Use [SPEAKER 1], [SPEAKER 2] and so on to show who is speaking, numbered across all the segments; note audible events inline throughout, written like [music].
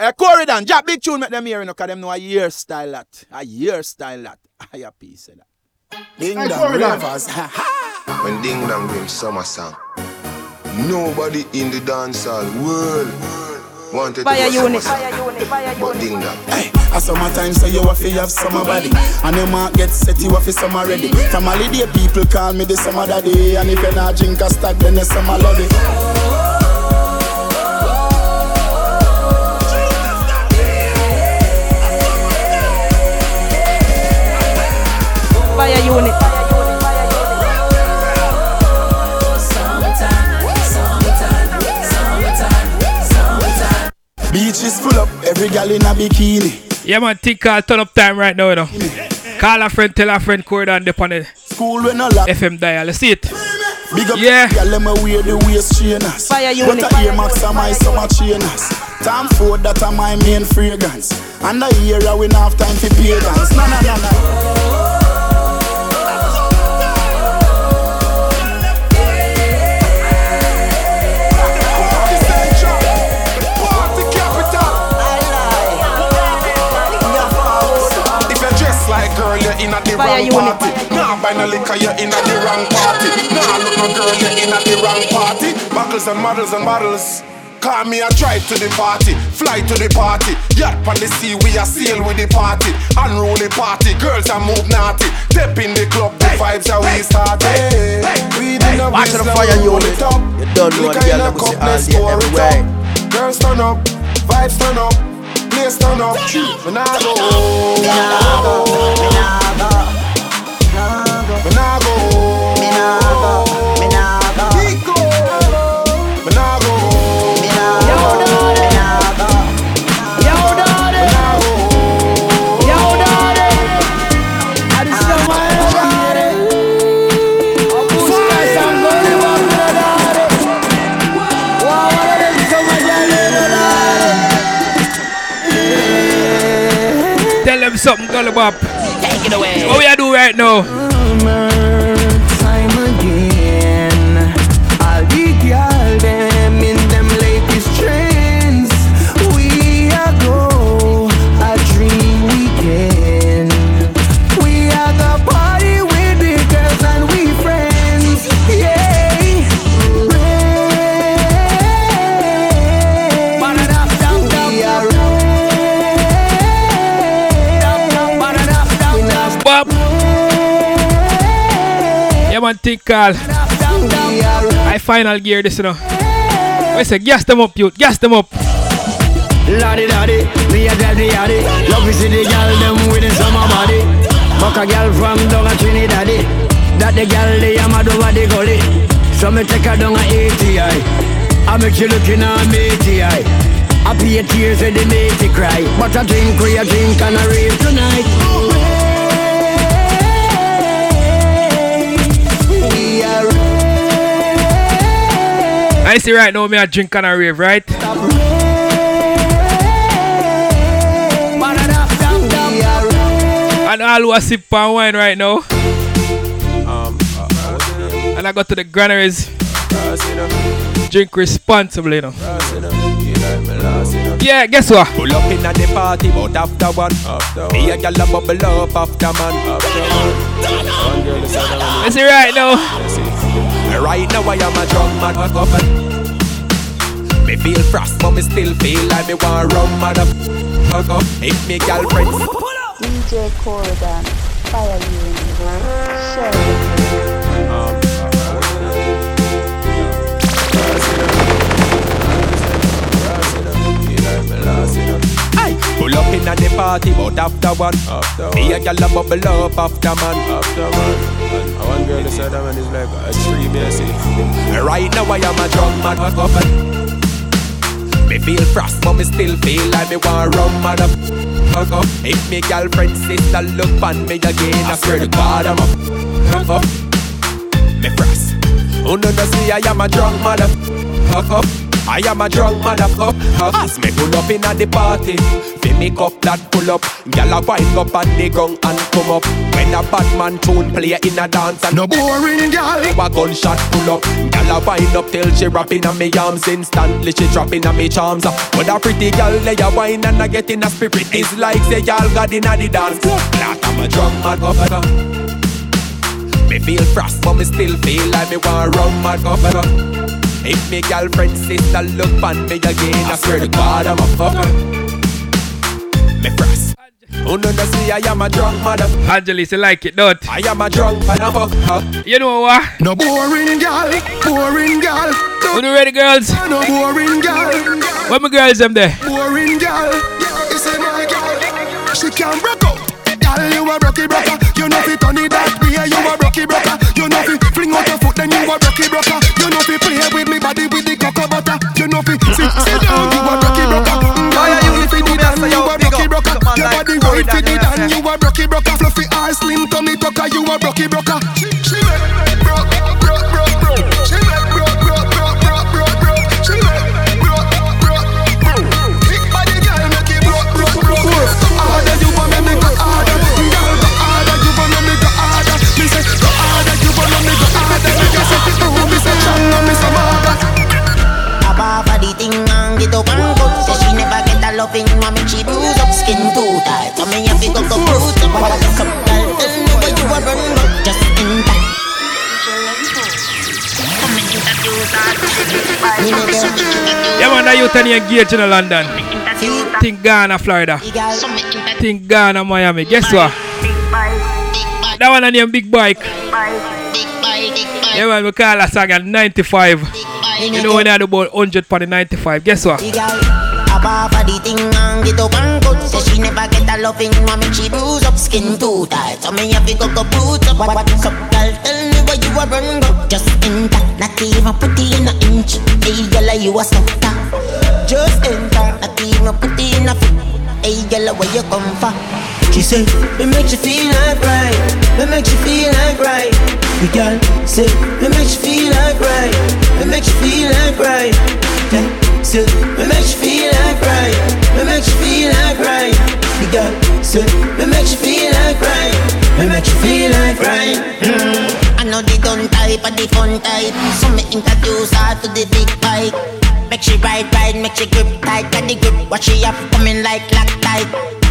[SPEAKER 1] Eh, hey, Coreydon, Jack Big Tune make them hear, you know, cause them know a year style that. A year style that. I a piece of that.
[SPEAKER 2] Ding dong ravers.
[SPEAKER 3] when Ding Dong bring summer song, nobody in the dancehall world wanted
[SPEAKER 4] Fire
[SPEAKER 3] to go
[SPEAKER 4] unit.
[SPEAKER 3] summer song. But Ding Dong.
[SPEAKER 2] Hey, a summertime so you have to have summer body And you might get set you have to summer ready From holiday people call me the summer daddy And if you not drink a stack then you summer love it
[SPEAKER 4] Fire unit.
[SPEAKER 2] Beach is full up, every gal in a bikini
[SPEAKER 5] Yeah, man, think call turn up time right now, you know. Call a friend, tell a friend, Coreydon, on the
[SPEAKER 2] School when no lock
[SPEAKER 5] FM dial. You see it?
[SPEAKER 2] Big up
[SPEAKER 5] Yeah.
[SPEAKER 2] gal them a wear the waist trainers
[SPEAKER 4] Fire
[SPEAKER 2] But
[SPEAKER 4] unit.
[SPEAKER 2] a ear max are my summer trainers Tom Ford that are my main fragrance And the era we not have time for pagans No, no, no, no
[SPEAKER 6] If girl, you're in at the
[SPEAKER 4] Fire
[SPEAKER 6] wrong
[SPEAKER 4] unit.
[SPEAKER 6] party. Nah, buy no liquor, you're in at the wrong party. Nah, look no girl, you're in at the wrong party. Buckles and models and bottles. Call me a drive to the party, fly to the party. Yacht on the sea, we a sail with the party. Unruly party, girls are move naughty. Step in the club, the vibes are we start. Hey, we in a
[SPEAKER 1] Watch the
[SPEAKER 6] business,
[SPEAKER 1] fire
[SPEAKER 6] roll
[SPEAKER 1] unit.
[SPEAKER 6] it up.
[SPEAKER 1] You don't know
[SPEAKER 6] Liquor
[SPEAKER 1] the
[SPEAKER 6] in
[SPEAKER 1] girl
[SPEAKER 6] a
[SPEAKER 1] that we see
[SPEAKER 6] cup,
[SPEAKER 1] all
[SPEAKER 6] let's
[SPEAKER 1] day,
[SPEAKER 6] pour it
[SPEAKER 1] everywhere.
[SPEAKER 6] up. Girls turn up, vibes turn up, place turn up. Me nah go, me nah go, me nah go,
[SPEAKER 5] something, Gully Bop.
[SPEAKER 4] Take it away.
[SPEAKER 5] What we are do right now?
[SPEAKER 7] Oh, Yeah,
[SPEAKER 5] man, think call. I final gear this, you know. I say, gas them up, youth, gas them up.
[SPEAKER 7] Daddy, a daddy daddy Love the them summer body. A from down a That the they am So me take her down a ATI I. Make you looking at me ATI I pay tears with the matey cry. But I drink we a drink and a rave tonight
[SPEAKER 5] I see right now, me a drink and a rave, right? And all who a sip and wine right now. Um, uh, and I go to the granaries. Drink responsibly, you know. Yeah, guess what?
[SPEAKER 8] Pull up in at the party, but after one. Me a gal a bubble up after man.
[SPEAKER 5] I see right now.
[SPEAKER 8] Right now I am a drunk motherfucker. Me feel frost, but me still feel like me want rum motherfucker. If me girlfriend
[SPEAKER 9] DJ Coreydon, Fire Unit, Share.
[SPEAKER 8] Aye. Pull up in at the party, but after one. Me a gal a bubble up after man. After man. And one girl is that man is like extreme, you see. Right now I am a drunk motherfucker. Me feel frost, but me still feel like me want rum motherfucker. If me girlfriend sister look on me again, I swear to God I'm a. Me frost. Oh no, no, see I am a drunk motherfucker. I am a drunk motherfucker. As me pull up in at the party, fi me cup that pull up. Gyal a wind up on the gong and come up. When a bad man tune play in a dance and
[SPEAKER 10] no boring gyal.
[SPEAKER 8] A gunshot pull up. Gyal a wind up till she rapping on me arms instantly. She dropping on me charms. But a pretty gyal lay a wine and a get in a spirit. It's like say y'all got in a the dance club. I'm a drunk motherfucker. Me feel frost, but me still feel like me want my governor. If me girlfriend sister look on me again, I swear to God I'm a fucker. Me frost. Who know the see I am a drunk mother.
[SPEAKER 5] Angelis, you like it, don't?
[SPEAKER 8] I am a drunk motherfucker.
[SPEAKER 5] You know what?
[SPEAKER 10] No boring girl, boring girl.
[SPEAKER 5] Who the ready girls?
[SPEAKER 10] No boring girl.
[SPEAKER 5] Where my girls them there?
[SPEAKER 10] Boring girl. You say my girl, she can broke up. Girl, you a rocky broker. You know fi turn it that way. You a rocky broker. You know fi fling out your foot, then you a rocky broker. You know fi play with with butter. You know fi sit sit down. You a rocky broker. Why are you fi do that? You a rocky broker. Your body right fi do that. You a rocky broker. Fluffy eyes, slim tummy tucker. You a rocky broker.
[SPEAKER 5] Yeah, man, that youth and engaged in London. Think Ghana, Florida. Think Ghana, Miami. Guess what? That one on name Big Bike. Yeah, man, we call that song at 95. You know when I do about 100 for the 95. Guess what?
[SPEAKER 11] Above the thing and get up and go Say she never get a loving me she bruise up skin too tight So me have to go go boot up what's up girl tell you are run go Just enter not even put in a inch Hey girl you a softer Just enter not even put in a foot Hey girl where you come from she said, it makes you feel like right. It makes you feel like right. The girl said, it makes you feel like right. It makes you feel like right. Yeah. Said, it makes you feel like right. It makes you feel like right. The girl said, it makes you feel like right. It makes you feel like right. Mm. I know the done type of the fun type. So me introduce her to the big bike. Make she ride, ride, make she grip tight. Got the grip, what she have coming like lock tight.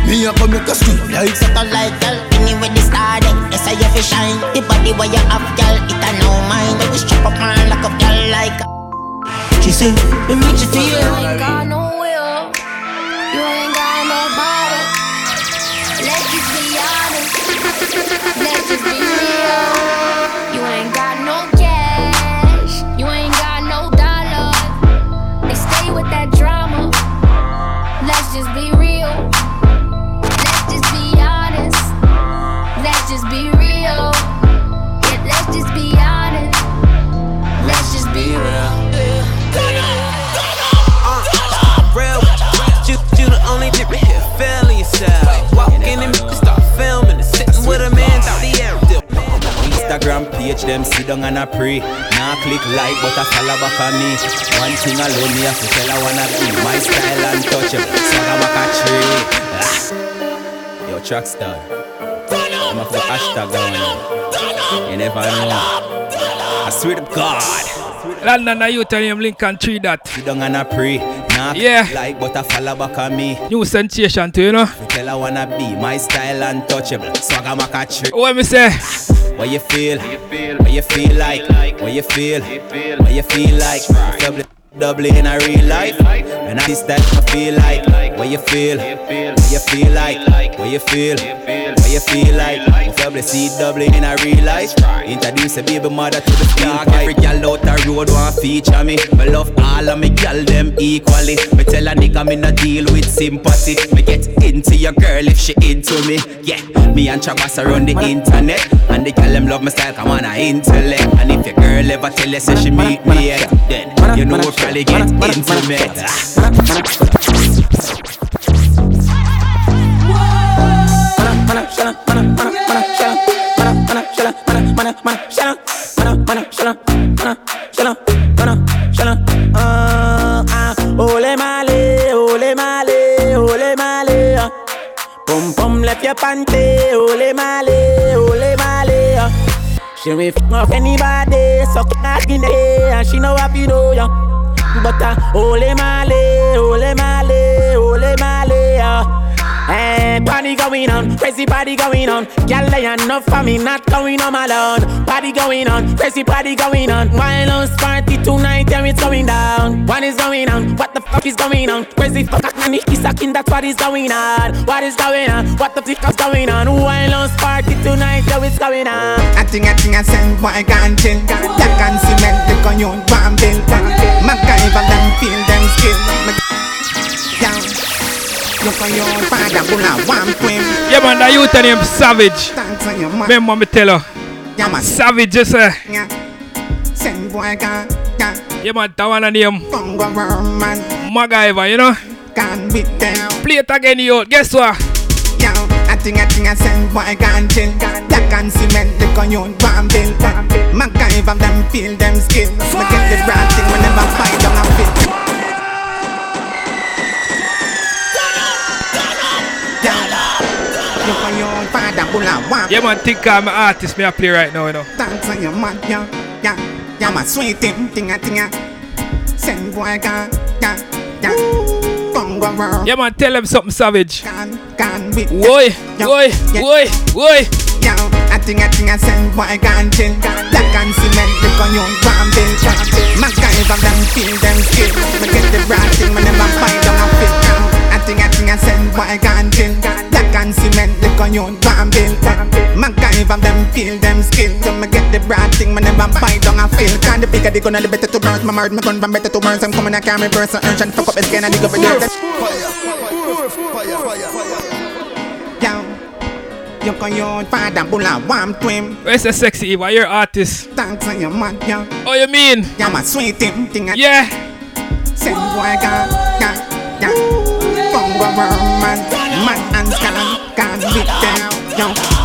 [SPEAKER 10] Me a come make a scream like
[SPEAKER 11] Satellite girl, anyway the star then Yes I have to shine The body where you have girl, it a no mind When we strap up man like a girl like She said, it makes you feel
[SPEAKER 12] You ain't got no will You ain't got no body Let's just be honest Let's just be real
[SPEAKER 13] page, them sit down and I pray. Now click like, but I follow back on me. One thing alone, me have to tell I wanna be my style and touch up. Swagger back a tree. Ah. Yo, track star. I'm a put hashtag down. You never know. I swear to God.
[SPEAKER 5] London, you tell him Lincoln Tree that.
[SPEAKER 13] Sit down and I pray. Now
[SPEAKER 5] Yeah.
[SPEAKER 13] like, but I follow back on me.
[SPEAKER 5] New sensation too, you know?
[SPEAKER 13] Tell I wanna be my style untouchable. Swagger a tree.
[SPEAKER 5] What me say?
[SPEAKER 13] What you feel? What you feel like? What you feel? What you feel like? Double, double in a real life. And I this that I feel like. What you feel? What you feel like? What you feel? You feel like? Double see double in a real life. Introduce a baby mother to the steel Every gal out the road want feature me. Me love all of me gal them equally. Me tell a nigga me no deal with sympathy. Me get into your girl if she into me. Yeah, me and Chabas around the internet. And the gal them love my style, come on, I intellect. And if your girl ever tell you say she meet me yet, then you know we'll probably get intimate.
[SPEAKER 14] mana,
[SPEAKER 7] shala, mana,
[SPEAKER 11] mana, shala, mana, mana, mana, shala, mana, mana, shala, mana, shala, mana, shala. Oh, ah, ole male, ole male, ole male. Pom
[SPEAKER 15] pom,
[SPEAKER 7] left your panty, ole male, ole male. She will f off anybody, suck ass in the air, and she know I be know ya. But ah, ole male, ole male, ole male. Ah. Hey, party going on, crazy party going on. Girl, lay enough for me, not going on alone. Party going on, crazy party going on. Violence party tonight, yeah, it's going down. What is going on? What the fuck is going on? Crazy fuck, he's sucking, that's what is going on. What is going on? What the fuck is going on? Violence party tonight, yeah, it's going on.
[SPEAKER 16] I think I think I send boy can chill. Black and cement, the gun one bill. MacGyver them feel them skill.
[SPEAKER 5] Yeah, man, that youth name Savage. Remember me tell her. Savage, just say. Yeah, man, that one name. MacGyver, you know? Play it again, yo. Guess what?
[SPEAKER 16] I think I think I send boy can chill Black and cement, the gun you one bill MacGyver them feel them skill Me get the brand thing whenever fight down a fit
[SPEAKER 5] Yeah, man, think I'm an artist, me I play right now, you know.
[SPEAKER 16] Dance on your yeah, yeah, yeah, my sweet thing, thing, thing, Send boy, yeah, yeah, yeah.
[SPEAKER 5] Yeah, man, tell them something savage.
[SPEAKER 16] Can, can be.
[SPEAKER 5] Boy, boy, boy, boy.
[SPEAKER 16] Yeah, I think I think I send boy can chill. Black and cement, the gun you want bill. MacGyver them feel them skill. Me get the brand thing, me never find on a fit. I think I think I send boy can chill cement, the gun you want build. MacGyver them feel them skill. So me get the broad thing, me never buy down a feel. Can the bigger the gun, the better to burn. My murder, my gun from better to burn. I'm coming, I can't reverse and urge and fuck up his skin and dig up a dirt. Fire, fire, fire, fire. You can you father bulla warm twin.
[SPEAKER 5] Where's the sexy Eva? You're artist.
[SPEAKER 16] Thanks on your man, yeah.
[SPEAKER 5] Oh, you mean?
[SPEAKER 16] Yeah, my sweet thing, thing.
[SPEAKER 5] Yeah.
[SPEAKER 16] Send boy, yeah, yeah, yeah. Congo man, man and scan can beat them. Yo,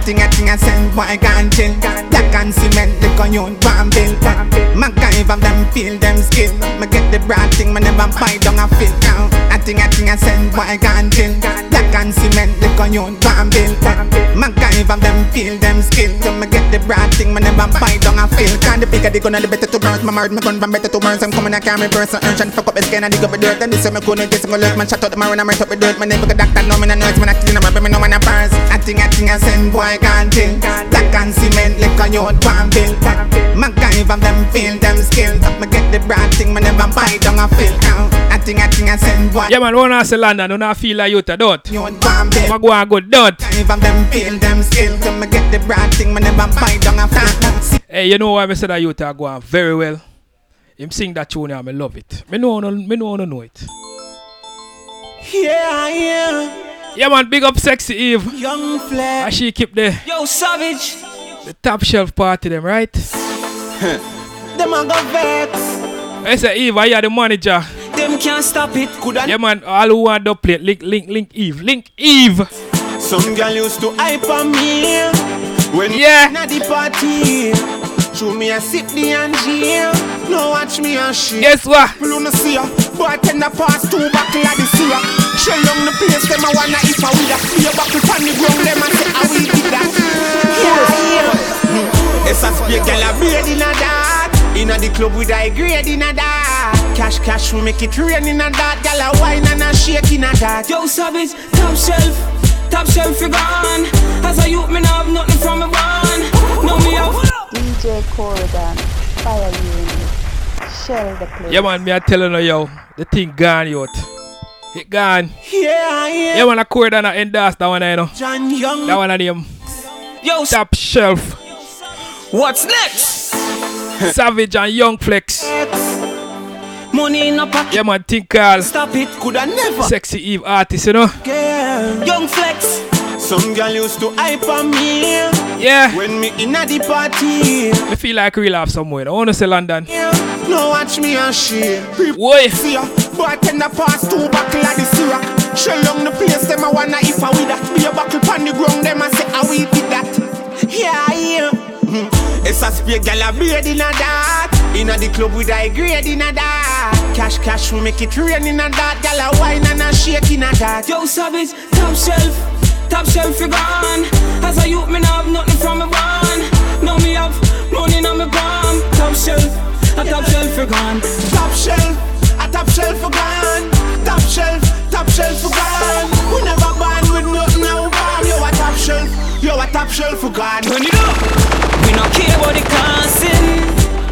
[SPEAKER 16] Yo, I think I send boy can't chill. Black and cement, the gun you want build. MacGyver them feel them skill. Me get the broad thing, me never buy down a. Yo, I think I think I send boy can't chill. Black and cement, the gun you want build. MacGyver them feel them skill. So me get the broad thing, me never buy down a feel. Can the bigger the gun, the better to burn. My murder, my gun from better to burn. I'm coming, I can't reverse and urge and fuck up his skin and dig up the dirt. And this way me couldn't get some look, man. Shut out the marine, I'm right up the dirt. My is doctor, no me no nurse, man. I clean, I'm rapping, me no man a purse. I think I think I send boy can chill. Black and cement, liquor you want build. MacGyver them feel them skills. Me get the broad thing, me never buy down a feel. I think I think I send boy.
[SPEAKER 5] Yeah man, when I say London, don't I feel like you to don't.
[SPEAKER 16] You want build.
[SPEAKER 5] Ma go and go don't.
[SPEAKER 16] MacGyver them feel them skills. Me get the broad thing, me never buy down a feel.
[SPEAKER 5] Hey, you know why I said that you to go on very well. Him sing that tune, I love it. Me know, me know, no know it.
[SPEAKER 7] Yeah, yeah.
[SPEAKER 5] Yeah, man, big up Sexy Eve.
[SPEAKER 7] Young flag.
[SPEAKER 5] And she keep the
[SPEAKER 7] Yo, savage.
[SPEAKER 5] the top shelf party them, right? [laughs]
[SPEAKER 7] Them a go vex.
[SPEAKER 5] I say Eve, I are the manager.
[SPEAKER 7] Them can't stop it. Coulda
[SPEAKER 5] Yeah, man, all who want to play, link, link, link Eve, link Eve.
[SPEAKER 7] Some girl used to hype on me when
[SPEAKER 5] Yeah.
[SPEAKER 7] na the party. Show me a sip the Angier. No watch me and shit.
[SPEAKER 5] Guess what?
[SPEAKER 7] Pull on see ya. Bartender pass two buckle of the syrup. Shell down the place, them a wanna if I with a Be a buckle on the ground, them a say how we did that. Yeah, yeah. It's a speak, girl a braid in a that. Inna the club with a grade in a that. Cash, cash, we make it rain in a that. Girl a wine and a shake in a that.
[SPEAKER 17] Yo, savage, top shelf, top shelf, you gone. As a youth, me not have nothing from a bond. Me have.
[SPEAKER 18] DJ Coreydon, fire you unit, shell the place.
[SPEAKER 5] Yeah, man, me I telling you, yo, the thing gone, yo. It gone.
[SPEAKER 7] Yeah, yeah.
[SPEAKER 5] Yeah, man, I cord and I endorse that one, you know.
[SPEAKER 7] John Young.
[SPEAKER 5] That one of them.
[SPEAKER 17] Yo,
[SPEAKER 5] Top shelf.
[SPEAKER 17] what's next? [laughs]
[SPEAKER 5] Savage and Young Flex.
[SPEAKER 17] Money in a pocket.
[SPEAKER 5] Yeah, man, think call.
[SPEAKER 7] Stop it, coulda never.
[SPEAKER 5] Sexy Eve artist, you know.
[SPEAKER 7] Girl.
[SPEAKER 17] Young flex.
[SPEAKER 7] Some girl used to hype on me
[SPEAKER 5] Yeah.
[SPEAKER 7] when me inna the party.
[SPEAKER 5] I feel like we have somewhere. I want to say London.
[SPEAKER 7] No watch me and shit.
[SPEAKER 5] Boy.
[SPEAKER 7] See ya. Bartender pass two buckle of the syrup. Shell down the place, them a wanna if I with that. Be a buckle on the ground, them a say I we did that. Yeah, yeah. Mm.
[SPEAKER 16] It's a spray gal a beard in a that. Inna the club with high grade in a that. Cash, cash, we make it rain in a that. Gal a wine and a shake in a that.
[SPEAKER 17] Yo, savage, top shelf, top shelf, you gone. As a youth, me nah have nothing from me born. Now me have money in my palm. Top shelf, a top shelf, you gone.
[SPEAKER 16] Top shelf, a top shelf for gone. Top shelf, top shelf for gone. We never born with nothing now bomb. Yo, a top shelf, yo, a top shelf for gone.
[SPEAKER 17] Turn it up. We no care about the classing.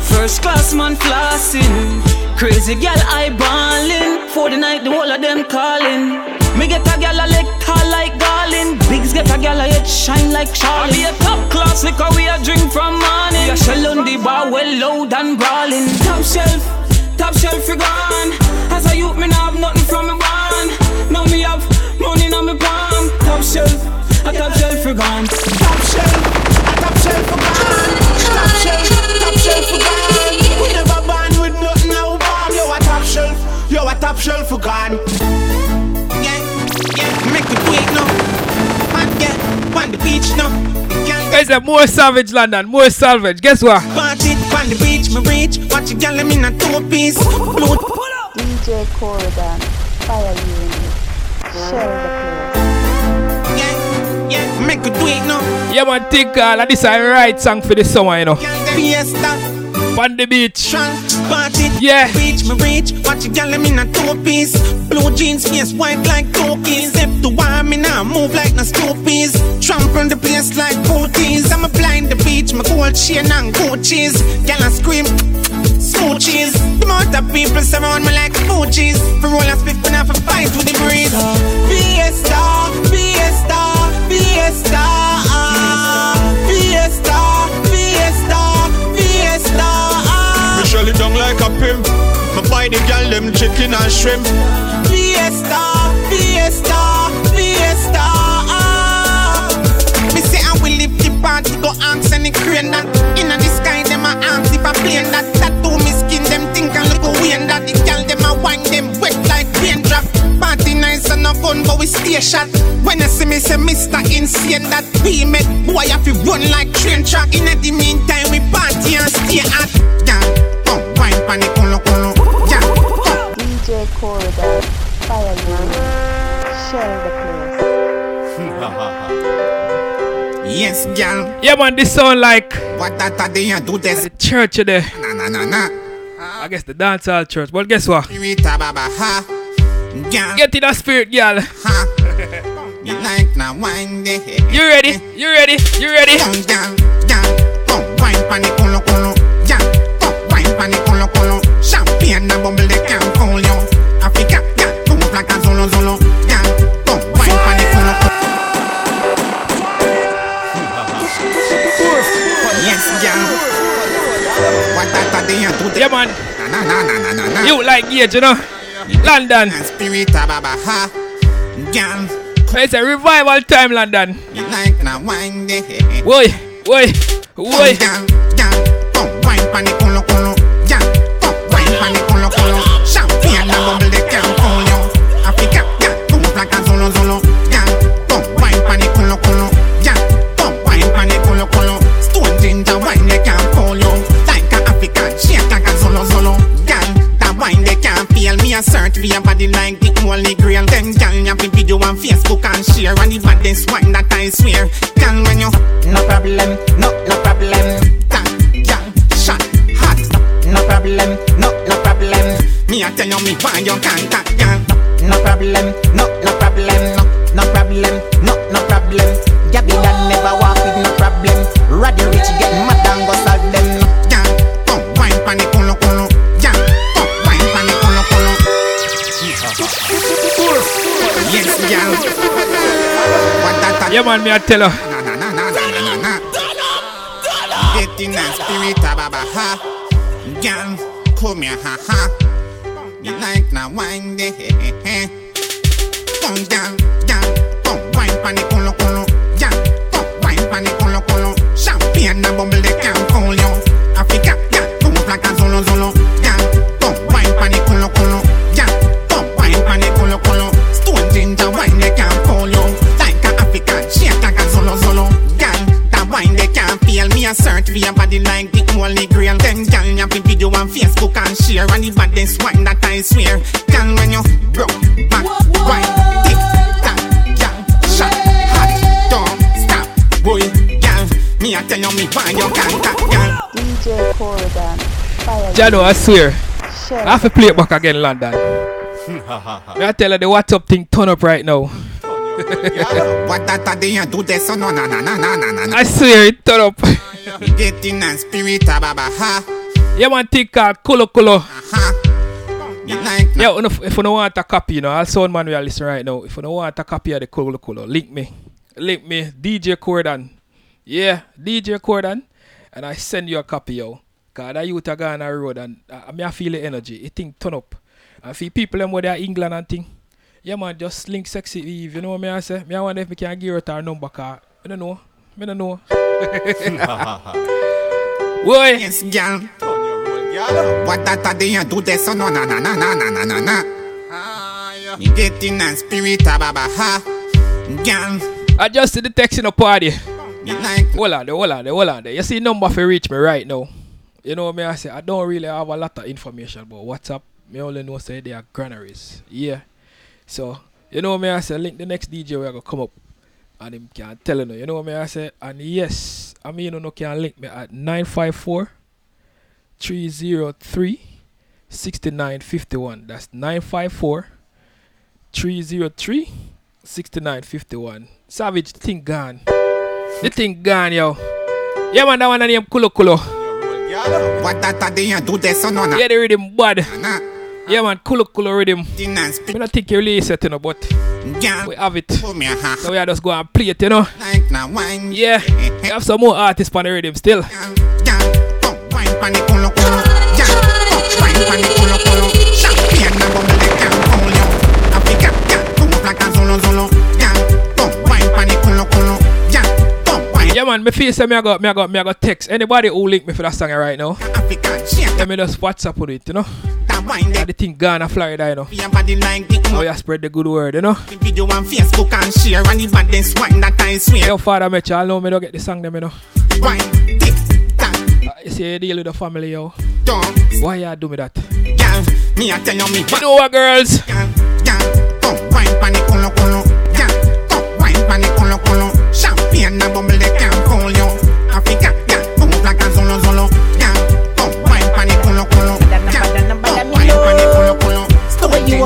[SPEAKER 17] First class man flossing. Crazy gal eyeballing. For the night, the whole of them calling. Me get a gal a leg tall like Garland. Bigs get a gal a head shine like Charlie. Be a top class liquor we a drink from morning. We a shell on the bar well loud and brawling. Top shelf, top shelf you gone. As a youth me nah have nothing from me born. Now me have money in my palm. Top shelf, a top shelf you gone.
[SPEAKER 16] Top shelf, a top shelf for gone. Top shelf, top shelf for gone. We never born with nothing now bomb. Yo, a top shelf, yo, a top shelf for gone. Yeah, yeah, make it wait now. Man, yeah, on the beach now.
[SPEAKER 5] Guys, are more savage London, more savage. Guess what?
[SPEAKER 16] Party on the beach, me reach. Watch your gal, in a two piece.
[SPEAKER 18] DJ Coreydon, fire you in it. Shell the
[SPEAKER 16] Yeah, yeah, make it wait now.
[SPEAKER 5] Yeah, man, think uh, this is a right song for the summer, you know.
[SPEAKER 16] Fiesta.
[SPEAKER 5] On the beach.
[SPEAKER 16] Party,
[SPEAKER 5] yeah.
[SPEAKER 16] Beach, me reach. Watch your gal, in a two piece. Blue jeans, face white like cookies. Step to one, me now move like no stoopies. Trample the place like booties. I'm a blind the beach, my gold chain and Gucci's. Gal, I scream. Smoochies, the amount of people surround me like Fuji's. For roll and spit, when I have a fight with the breeze. Fiesta, Fiesta, Fiesta,
[SPEAKER 19] down like a pimp. Me buy the gal them chicken and shrimp.
[SPEAKER 16] Fiesta, Fiesta, Fiesta. Ah. Me say I will lift the party, go ask any crane that inna the sky them a ask if I plane that tattoo me skin them think I look away and that the gal them a wine them wet like rain drop. Party nice and no gun but we stay shot. When you see me say Mr. Insane that we make boy have to run like train track. Inna the meantime we party and stay hot. Yeah, come wine pan the colo colo. Yeah, come.
[SPEAKER 18] DJ Coreydon, fire you. Shell the place. [laughs]
[SPEAKER 16] Yes, gal.
[SPEAKER 5] Yeah, man, this sound like
[SPEAKER 16] what that are they do this?
[SPEAKER 5] The church there.
[SPEAKER 16] Na na na na.
[SPEAKER 5] I guess the dancehall church. But guess what?
[SPEAKER 16] Rita Baba ha. Gal.
[SPEAKER 5] Get in the spirit, girl.
[SPEAKER 16] You like now wine.
[SPEAKER 5] You ready? You ready? You ready?
[SPEAKER 16] Come gal, gal. Come wine pan the colo colo. Come pan the colo colo. Champagne and bubble they can't fool you. Africa, gal, come up like a zolo zolo. Gal, come wine pan the colo colo. Yes, gal. What that are they do this?
[SPEAKER 5] Yeah, man.
[SPEAKER 16] Na na na na na na.
[SPEAKER 5] You like Gage, you know? London.
[SPEAKER 16] Spirit Baba ha. Gal.
[SPEAKER 5] It's a revival time, London.
[SPEAKER 16] You like now wine day.
[SPEAKER 5] Woi, woi, woi.
[SPEAKER 16] Gal, gal, come wine pan me a body like the holy grail. Then gal, you have a video on Facebook and share. And the baddest wine that I swear. Gal, when you no problem, no no problem. Gal, gal, shot hot. No problem, no no problem. Me a tell you me why you can't gal. No problem, no
[SPEAKER 5] Yeah, man, me I tell her.
[SPEAKER 16] Get in that spirit, ah, baba ha. Gal, come here, ha ha. You like na wine day? Come, real. Me a search for your body like the only grail. Then gal, you have the video on Facebook and share. And the baddest one that I swear. Gal, when you broke back, why? Tick tock, gal, shot, hot, don't stop, boy, gal. Me a tell you me why you can't talk, gal.
[SPEAKER 18] DJ Coreydon.
[SPEAKER 5] Jano, I swear.
[SPEAKER 18] Sure.
[SPEAKER 5] I have to play it back again, London. [laughs] I tell her the WhatsApp thing turn up right now. I swear it turn up.
[SPEAKER 16] Getting a spirit a baba ha.
[SPEAKER 5] yeah, man, think called Kulo Kulo.
[SPEAKER 16] Me like
[SPEAKER 5] Yeah, if, if you don't want a copy, you know, I'll sound man we are listening right now. If you don't want a copy of the Kulo Kulo, link me. Link me, DJ Coreydon. Yeah, DJ Coreydon. And I send you a copy, yo. Cause that youth are going on the road and uh, me I feel the energy. It think turn up. And for people them where they are England and thing. Yeah man, just link sexy Eve. You know what me I say? Me I wonder if me can give her her number cause I don't know. I don't know. [laughs] Boy.
[SPEAKER 16] Yes, girl. What that a day you do this so no na na na na na na na na. Me getting a spirit a baba ha. Girl.
[SPEAKER 5] I just see the text in the party.
[SPEAKER 16] Me like
[SPEAKER 5] Hold on there, hold on there, hold on there. You see number for reach me right now. You know what me I say? I don't really have a lot of information about WhatsApp. Me only know say they are granaries. Yeah. So, you know what me I say? Link the next DJ we are gonna come up. And him can tell you, know, you know me I say? And yes, I mean you know can link me at 954 303 6951. That's 954 303 6951. Savage thing gone. The thing gone, yo. Yeah, man, that one name Kulo Kulo.
[SPEAKER 16] What that a day you do this so no na.
[SPEAKER 5] Yeah, the rhythm bad. Yeah, man, cool, cool rhythm. I don't think you release it, you know, but
[SPEAKER 16] yeah.
[SPEAKER 5] we have it. So we are just go and play it, you know.
[SPEAKER 16] Like now, wine.
[SPEAKER 5] Yeah, we have some more artists on the rhythm still. Yeah. Man, me feel say me I got me I got me I got text. Anybody who link me for that song right now. Let me just WhatsApp with it, you know
[SPEAKER 16] that wine.
[SPEAKER 5] Yeah, the thing Ghana, Florida, you know.
[SPEAKER 16] Your body like the
[SPEAKER 5] How you spread the good word, you know.
[SPEAKER 16] video on Facebook and share and the baddest wine that I swear.
[SPEAKER 5] Your father met you, I know me don't get the song them, you know.
[SPEAKER 16] Wine, tick, tock,
[SPEAKER 5] Uh, you see, you deal with the family, yo.
[SPEAKER 16] don't.
[SPEAKER 5] Why you do me that?
[SPEAKER 16] Girl, me I tell you me.
[SPEAKER 5] You know what, girls?
[SPEAKER 16] Girl, girl, oh, wine pan the culo culo. Girl, oh, wine pan the culo culo. Champagne na bubble they can't hold you.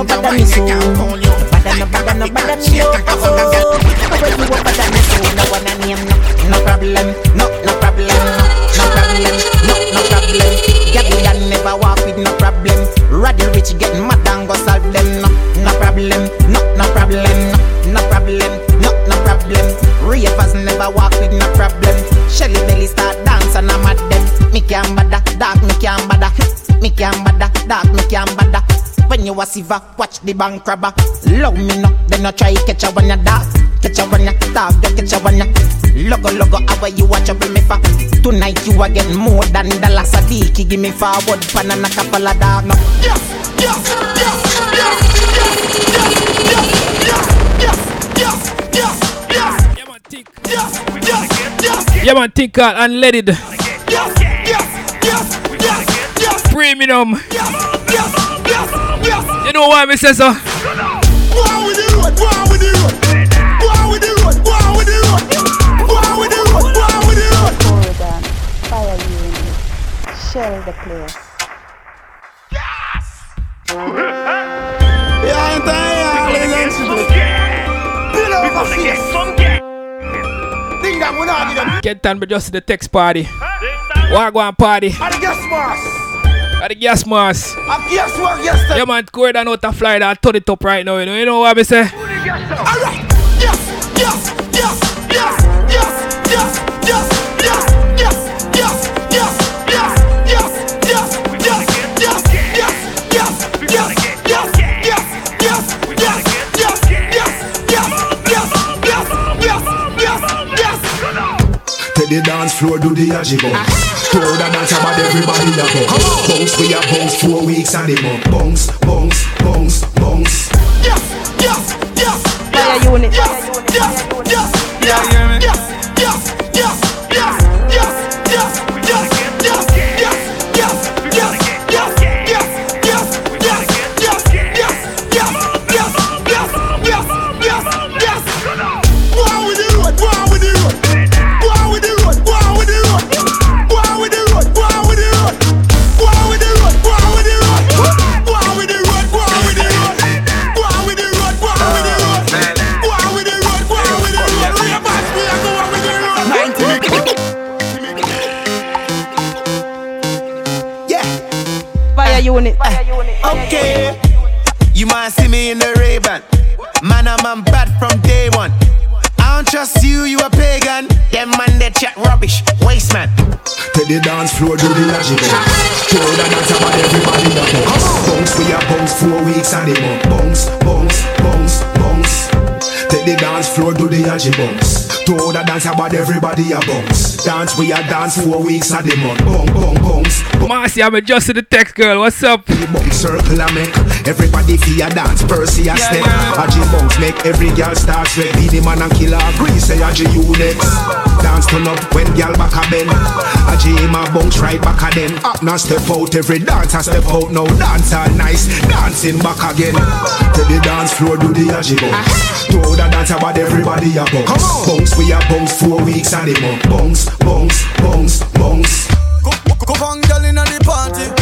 [SPEAKER 11] Me me No No problem No no problem No problem No no problem never walk with no problem Rich mad and go solve them No problem No no problem No problem No no problem Ravers never walk with no problem start I'm at them Me can't bother Dog me can't Me can't Dog me can't bother you a siva, watch the bank crabber. Love me no, then no try catch a one ya dog. Catch a one ya dog, you catch a one ya. Logo logo, how you watch a me for? Tonight you a get more than the last Sadiki. Give me forward, pan and a couple of dog. No. Yes, yes, yes, yes, yes, yes, yes, yes, yes, yes.
[SPEAKER 5] Yeah, man, think uh, unleaded. Premium. You know why me say so?
[SPEAKER 18] Coreydon, fire unit. Shell the place.
[SPEAKER 20] Yeah, Yes. You know why me say so? Shell the place. Yes! yeah, I'm tired.
[SPEAKER 5] Get done, but just the text party. Wagwan party.
[SPEAKER 20] And guess?
[SPEAKER 5] At the gas mask.
[SPEAKER 20] And guess what yesterday?
[SPEAKER 5] Yeah, man, Gordon out of Florida and turn it up right now. You know, you know what me say?
[SPEAKER 20] Alright. Yes, yes, yes, yes, yes, yes, yes, yes, yes, yes, yes, yes, yes, yes, yes, yes, yes, yes, yes, yes, yes, yes, yes, yes, yes, yes, yes, yes, yes, yes, yes.
[SPEAKER 6] Take the dance floor, do the ajibo. Throw the dance about everybody a go. Bounce, we a bounce four weeks and the month. Bounce, bounce, bounce, bounce.
[SPEAKER 20] Yes, yes, yes.
[SPEAKER 11] Fire unit.
[SPEAKER 20] Yes, yes, yes, yes, yes, yes, yes,
[SPEAKER 21] do the logic. Throw the dance about everybody that bounce. Bounce, we a bounce four weeks and the month. Bounce, bounce, bounce, bounce. Take the dance floor, do the agi bounce. Throw the dance about everybody a bounce. Dance, we a dance four weeks and the month. Bounce, bounce, bounce.
[SPEAKER 5] Marcy, I'm adjusting the text, girl. What's up?
[SPEAKER 21] Bounce circle a make everybody feel a dance. Percy a step. Agi bounce make every girl start sweat. Be the man and killer. Agree say Agi you next. Dance turn up when girl back a bend. Agi him a bounce right back a then. Up now step out every dance a step out now. Dance all nice. Dancing back again. Take the dance floor do the Agi bounce. Throw the dance about everybody a bounce. Bounce we a bounce four weeks and the month. Bounce, bounce, bounce, bounce.
[SPEAKER 20] Cup and girl inna the party.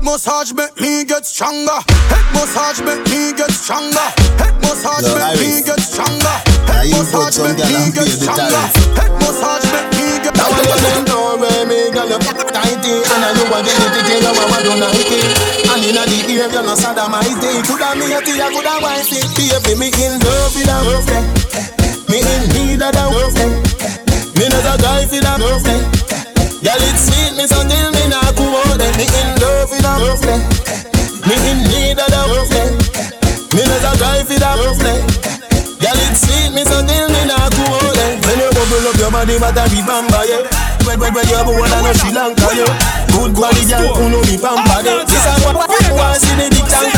[SPEAKER 20] Head massage make me get stronger. Head massage make me get stronger. Head massage
[SPEAKER 22] Yo,
[SPEAKER 20] make me get stronger. Head massage make me get stronger. Head massage make me get
[SPEAKER 22] Now when them know where me girl tighty And I know what they need to tell you what do Nike And inna the ear you no sodomite Coulda me a tea, coulda wifey. Baby me in love with a girlfriend. Me in need of a girlfriend. Me not a guy for a girlfriend Girl it sweet me so till me not go out Me in love with a girlfriend Me in need of a girlfriend Me not a guy for a girlfriend Girl it sweet me so till me not go out When you bubble up your body what a bamba yeah when, when, when you're born in Sri Lanka, yo Good body, girl, who know me pampa, de This is what I want see the big tank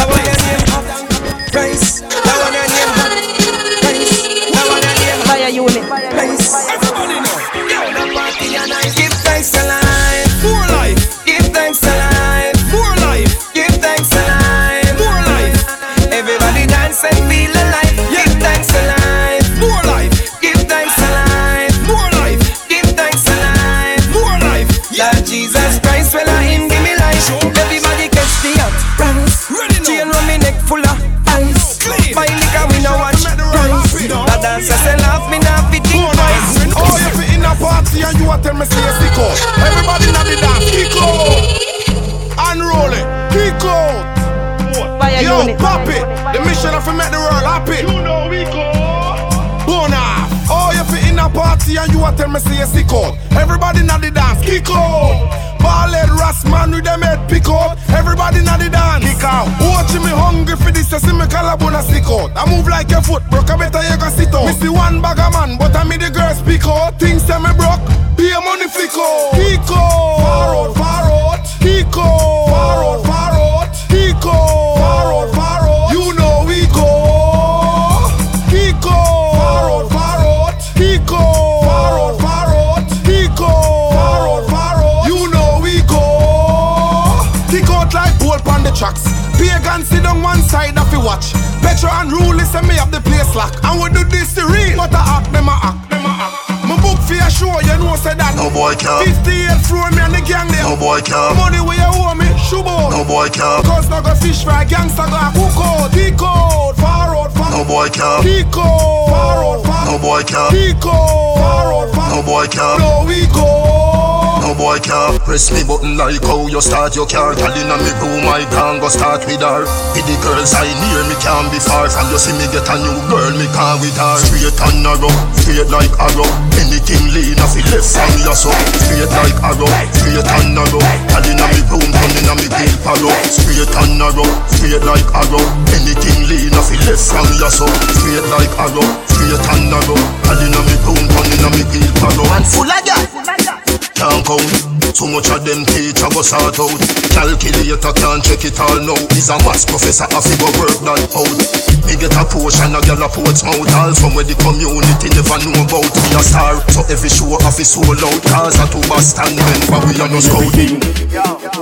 [SPEAKER 20] Price, that one your name. Price, that one your name.
[SPEAKER 4] Fire unit.
[SPEAKER 20] Price. Thanks to life. And
[SPEAKER 6] you a tell me say stick out. Everybody in the dance, kick out. Unroll it, kick out. Yo, pop it. The mission of make the party and you a tell me say you stick out. Everybody in the dance, kick out. Ballhead ras man with them head pick out. Everybody in the dance, kick out. Watching me hungry for this, you see me collarbone stick out. I move like a foot, broke a better you can sit out. Me see one bag of man, but I me the girls pick out. Things tell me broke, be a money flick out. Kick out. Far out, far out. Kick out. Far out, far out. Petro and Rule listen me up the place lock. And we do this the real. But I act, them a act, them a act. My book for your show, you know say that.
[SPEAKER 10] No boy can.
[SPEAKER 6] 58 floor me and the gang them.
[SPEAKER 10] No boy can.
[SPEAKER 6] Money where you owe me, shubo.
[SPEAKER 10] No boy can.
[SPEAKER 6] Cause no go fish fry, gangsta go cook out, out, far out, far
[SPEAKER 10] No boy can.
[SPEAKER 6] Out, far out, far
[SPEAKER 10] No boy can.
[SPEAKER 6] Out, far out, far
[SPEAKER 10] No boy can.
[SPEAKER 6] No we go.
[SPEAKER 10] No boy can press me button like how you start your car. Girl inna me room, I can go start with her. With the girls I near me can't be far from you. See me get a new girl, me can with her. Straight and narrow, straight like arrow. Anything lean off it left from you so. Straight like arrow, straight and narrow. Girl inna me room, come inna me bill paro. Straight and narrow, straight like arrow. Anything lean off it left from you so. Straight like arrow, straight and narrow. Girl inna me room, come inna me bill paro.
[SPEAKER 23] Man full of gal.
[SPEAKER 10] Can't count Too much of them teacher go sort out. Calculator can't check it all now Is a maths professor have to go work that out. Me get a portion a gal a ports mouth. All from where the community never know about Me. A star So every show have to sold out. Cause a two Boston member we are no scouting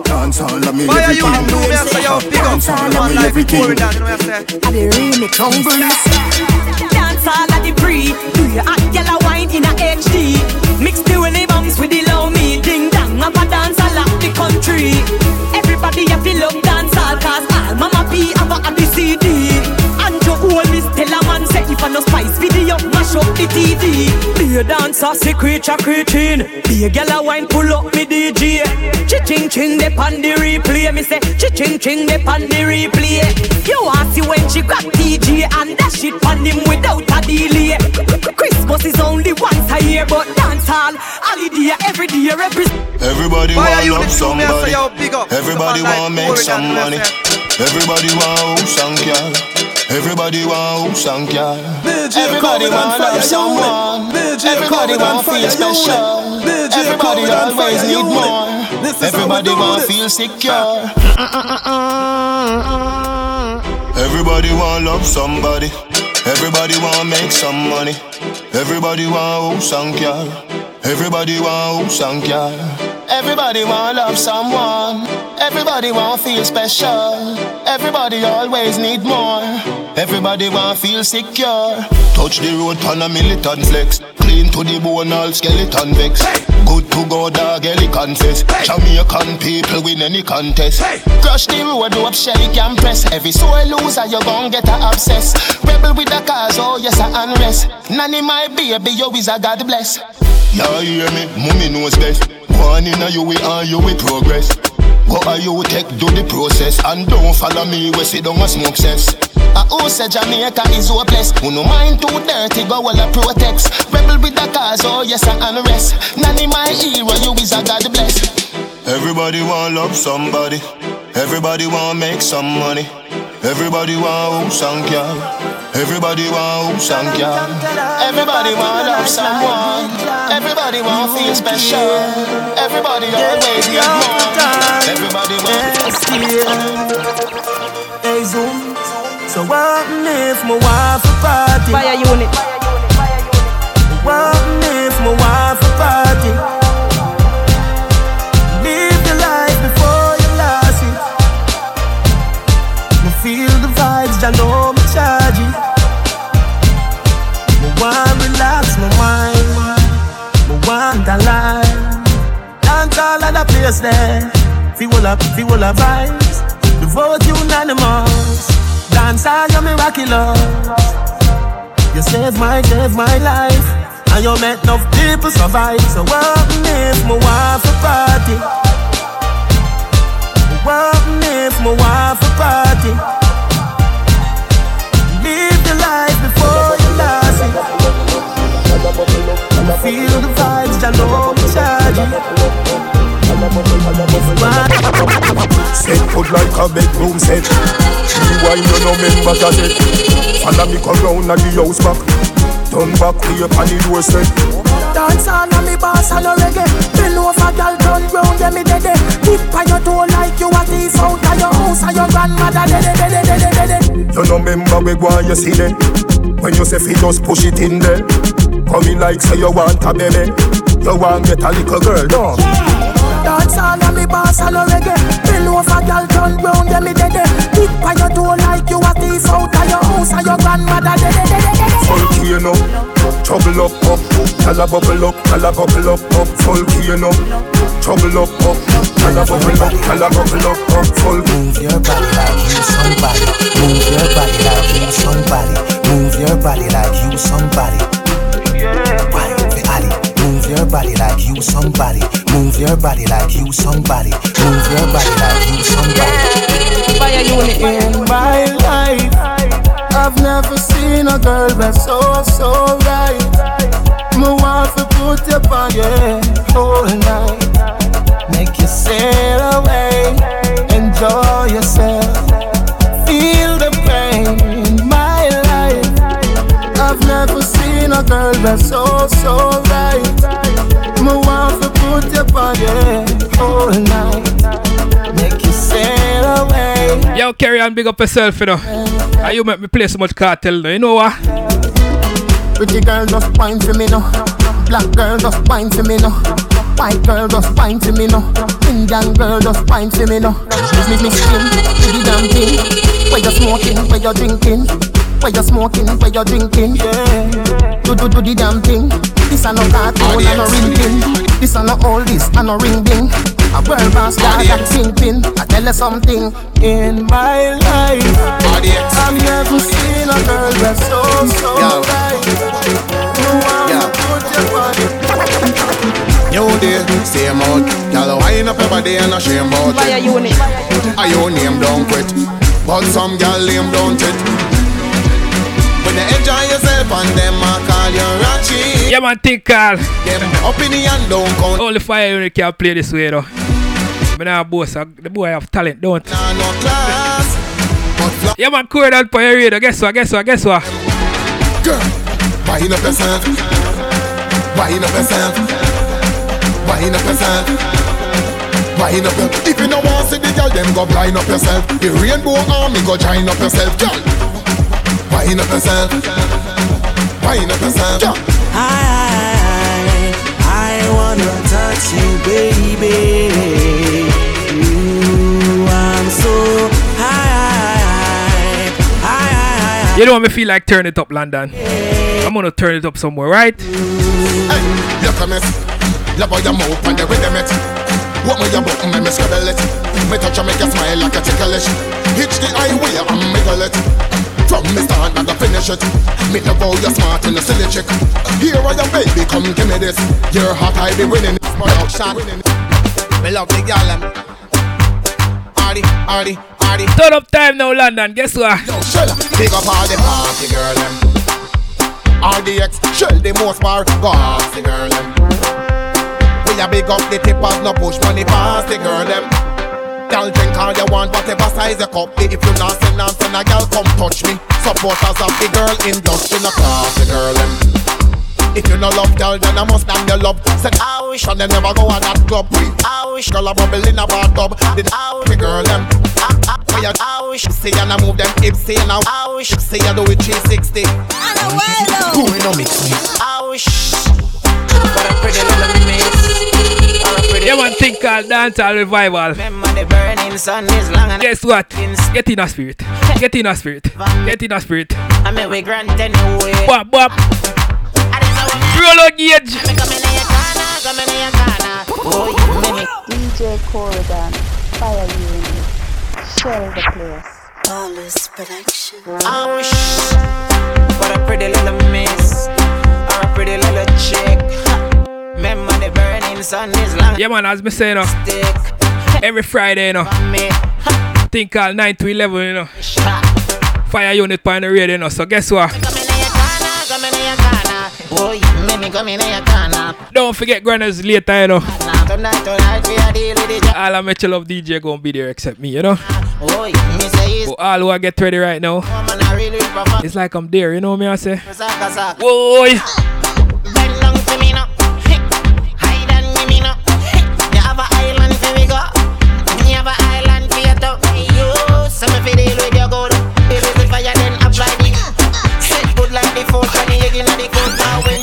[SPEAKER 22] Dance all of me
[SPEAKER 14] Why are you
[SPEAKER 22] everything.
[SPEAKER 14] do me? And say yo big up.
[SPEAKER 22] Dance all of me everything.
[SPEAKER 14] before that you know I'm saying?
[SPEAKER 24] I remix
[SPEAKER 25] Dance all at the pre. Do your hot yellow wine in a HD. Mix the willy bumps with the low me. Dong, have a dance all at the country. Everybody have to love dance all cause all mama P have a the CD. Spice video mash up the TV. Be a dancer, see creature creating. Be a gal a wine pull up me DJ. Ching ching they on the replay. Me say ching ching they on the replay. You want see when she grab DJ and dash it on him without a delay. Christmas is only once a year, but dance hall holiday every day represent.
[SPEAKER 10] Everybody want
[SPEAKER 14] you
[SPEAKER 10] love
[SPEAKER 14] the me and say
[SPEAKER 10] somebody
[SPEAKER 14] yo big up
[SPEAKER 10] Everybody want make some
[SPEAKER 14] that, you know
[SPEAKER 10] money
[SPEAKER 14] what I'm saying?
[SPEAKER 10] Everybody want house and car Everybody want house and car
[SPEAKER 22] Everybody want love someone Everybody want feel special Everybody always need more. Everybody want feel secure.
[SPEAKER 10] Everybody want love somebody. Everybody want make some money. Everybody want house and car Everybody want house and car
[SPEAKER 22] Everybody want love someone Everybody want feel special. Everybody always need more. Everybody want feel secure.
[SPEAKER 10] Touch the road on a militant flex. Clean to the bone all skeleton vex. Good to go dog Ellie confess. Jamaican people win any contest.
[SPEAKER 22] Crush the road do up shake and press. Every sore loser you gon' get a obsess. Rebel with the cause oh yes I unrest. Nanny my baby you is a God bless.
[SPEAKER 10] Yeah hear me, mommy knows best. One in a you we are you we progress Go a you take? Do the process And don't follow me we sit down and smoke cess
[SPEAKER 22] I who say Jamaica is hopeless? Who no mind too dirty go all a protects Rebel with the cause oh yes I unrest. Nanny my hero you is a God bless.
[SPEAKER 10] Everybody want love somebody. Everybody want make some money. Everybody want house and car Everybody want house and car
[SPEAKER 22] Everybody want love someone Everybody want feel special. Everybody always need more Everybody want to feel.
[SPEAKER 24] Hey Zoom. So what if my wife a party?
[SPEAKER 25] Fyah Unit.
[SPEAKER 24] What if my wife a party? Live your life before you lost it. Me feel the vibes, I know want a life Dance all of the place there. Feel up, feel up vibes. The vote unanimous Dance all your miraculous. You save my, save my life. And you make enough people survive. So what if my wife a party? What if my wife a party?
[SPEAKER 22] Set foot like a bedroom set. The wine you no member that it. Follow me come round at the house back. Turn back way up on the doorstep
[SPEAKER 24] Dance on and me boss and no reggae. Bend over girl turn round yeah me dead Tip on your toe like you a thief out of your house And your grandmother dead dead dead dead dead dead
[SPEAKER 22] You no member we go and you see them. When you say fi just push it in there. Come in like say you want a baby You want get a little girl no
[SPEAKER 24] Dance on and me boss and no reggae Bend over girl turn round yeah me dead Tip on your toe like you a thief out of your house And your grandmother dead
[SPEAKER 22] know
[SPEAKER 10] Trouble up, up, tell a bubble up, tell a bubble up, up, volcano. Trouble up, up, tell a bubble up, tell a bubble up, up, full.
[SPEAKER 26] Move your body like you somebody. Move your body like you somebody. Move your body like you somebody. Your body like you somebody. Move your body like you somebody. Move your body like you somebody.
[SPEAKER 27] Fyah Unit in my life. I've never seen a girl that's so so right. Want to put you your whole night. Make you sail away, enjoy yourself, feel the pain in my life. I've never seen a girl that's so so right. Me want to put your whole night. Make you sail away.
[SPEAKER 5] Yo, carry on, big up yourself, you know. And you make me play so much Kartel, you know what?
[SPEAKER 27] Pretty girl just wine for me now. Black girl just wine for me now. White girl just wine for me now. Indian girl just wine for me now. Give me me skin, the damn thing. Where you smoking, where you drinking. Where you smoking, where you drinking. Yeah. Do do do the damn thing. This a no cartoon, a no ring thing. This a no all this, a no ring ding. A world boss dog that sing pin. I tell you something in my life. I've never seen a girl that's so so
[SPEAKER 6] Yo.
[SPEAKER 27] right. You wanna put your body.
[SPEAKER 6] New day, same out. Y'all wind up your body and a shame about
[SPEAKER 27] Fire
[SPEAKER 6] it.
[SPEAKER 27] unit.
[SPEAKER 6] Are your name don't quit? But some gal name don't it. When you enjoy yourself and them a call you ratchet.
[SPEAKER 5] Yeah, man, think, Carl.
[SPEAKER 6] Them opinion don't count.
[SPEAKER 5] Only Fyah Unit can play this way, though. But now, boss, the boy have talent, don't?
[SPEAKER 6] Nah, no class.
[SPEAKER 5] Yeah, man, cool that for your radio. Guess what? Guess what? Guess what?
[SPEAKER 6] Girl, wind up yourself. Wind up yourself. Wind up yourself. Wind up If you no want to see the girl, then go blind up yourself. The rainbow army go join up yourself, girl. Wind up yourself. Wind up yourself, girl.
[SPEAKER 26] I, I wanna touch you, baby. Ooh, I'm so high, high, high.
[SPEAKER 5] You know what me feel like turn it up, London. I'm gonna turn it up somewhere, right?
[SPEAKER 6] Hey, look at me. Love how you move and the rhythm it. What me your button, me scribble it. Me touch you, make you smile like a ticklish. Hitch the highway and miggle it. From me start and I finish it. Me love how you smart and a silly chick. Here I am, baby, come give me this. You're hot, I be winning. Production. Me love the gal them. Hardy, hardy, hardy.
[SPEAKER 5] Turn up time now, London. Guess what?
[SPEAKER 6] Shell, big up all the party girl um. them. RDX, shell the most bar, go ask the girl them. We a big up the tippers, no push money past the girl them. Girl drink all you want, whatever size your cup be. If you not send and send a girl come touch me. Supporters of the girl industry, no class the girl them. If you no love girl, then I must damn your love. Said I wish and they never go at that club. I wish girl a bubble in a bathtub. Did I wish the girl them? I, I, I, I wish see and I move them hips see now. I wish see I do it 360. Who we no mix me? I wish. But a pretty little miss.
[SPEAKER 5] Yeah, man, think called dancehall revival.
[SPEAKER 11] The burning sun is long and
[SPEAKER 5] Guess what? Get in a spirit. Get in a spirit. Get in a spirit.
[SPEAKER 11] I mean we grant anyway.
[SPEAKER 5] Bop, bop. Roll out gauge.
[SPEAKER 18] Oh, DJ Coreydon, Fyah Unit, shell the place.
[SPEAKER 28] Flawless production.
[SPEAKER 11] I wish. But a pretty little miss. Or a pretty little chick. Remember the burning sun is long.
[SPEAKER 5] Yeah, man, as me say, you know, every Friday, you know, think called 9 to 11, you know, Fyah Unit on the radio, you know, so guess what?
[SPEAKER 11] Come in your corner. Boy, make me come in your corner.
[SPEAKER 5] Don't forget Gunners later, you know.
[SPEAKER 11] Now tonight, tonight, we are dealing with the
[SPEAKER 5] All of my love DJ gonna be there except me, you know. But all who I get ready right now,
[SPEAKER 11] man, I really prefer.
[SPEAKER 5] it's like I'm there, you know me I say. Whoa,
[SPEAKER 11] like and egg in the. Now when.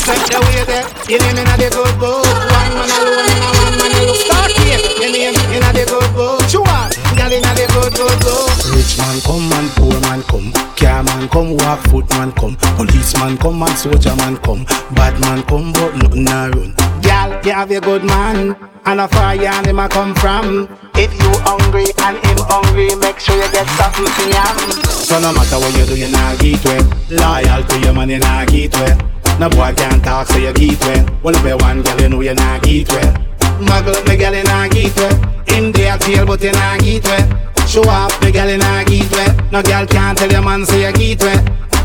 [SPEAKER 29] Set the way there, your name inna the good book. One man alone and a one man alone. Start here, your name inna the good book. Girl inna the good good.
[SPEAKER 26] Rich man come and poor man come. Car man come, walk foot man come. Policeman come,
[SPEAKER 29] man, soldier man come, bad man come, but nothing a run. Gal, you have a good man, and a fire and him a come from. If you hungry and him hungry, make sure you get something for him. So no matter what you do, you not get well. Loyal to your man, you not get well. No boy can't talk, so you get well. Well, you one girl, you know you not get well. Muggle the girl, you not get well. In there tail, but you not get well. Show off the girl, you not get well. No girl can't tell your man, say you get well.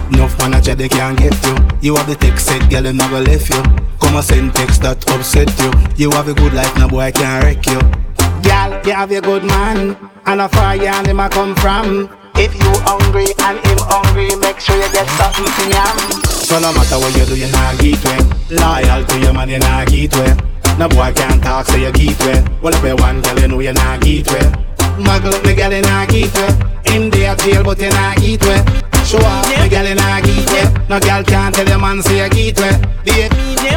[SPEAKER 29] Enough man a chat they can't get you. You have the text set, girl, them never left you. Come and send text that upset you. You have a good life, no boy can't wreck you. Girl, you have a good man And a fire and him a come from. If you hungry and him hungry Make sure you get something to yam So no matter what you do, you not get well Loyal to your man, you not get well No boy can't talk, so you get well Well, if you one girl, you know you not get well muggle, me girl inna get wet. Him dey a eh? jail, but inna get. Show off the girl in a get well No girl can't tell your man say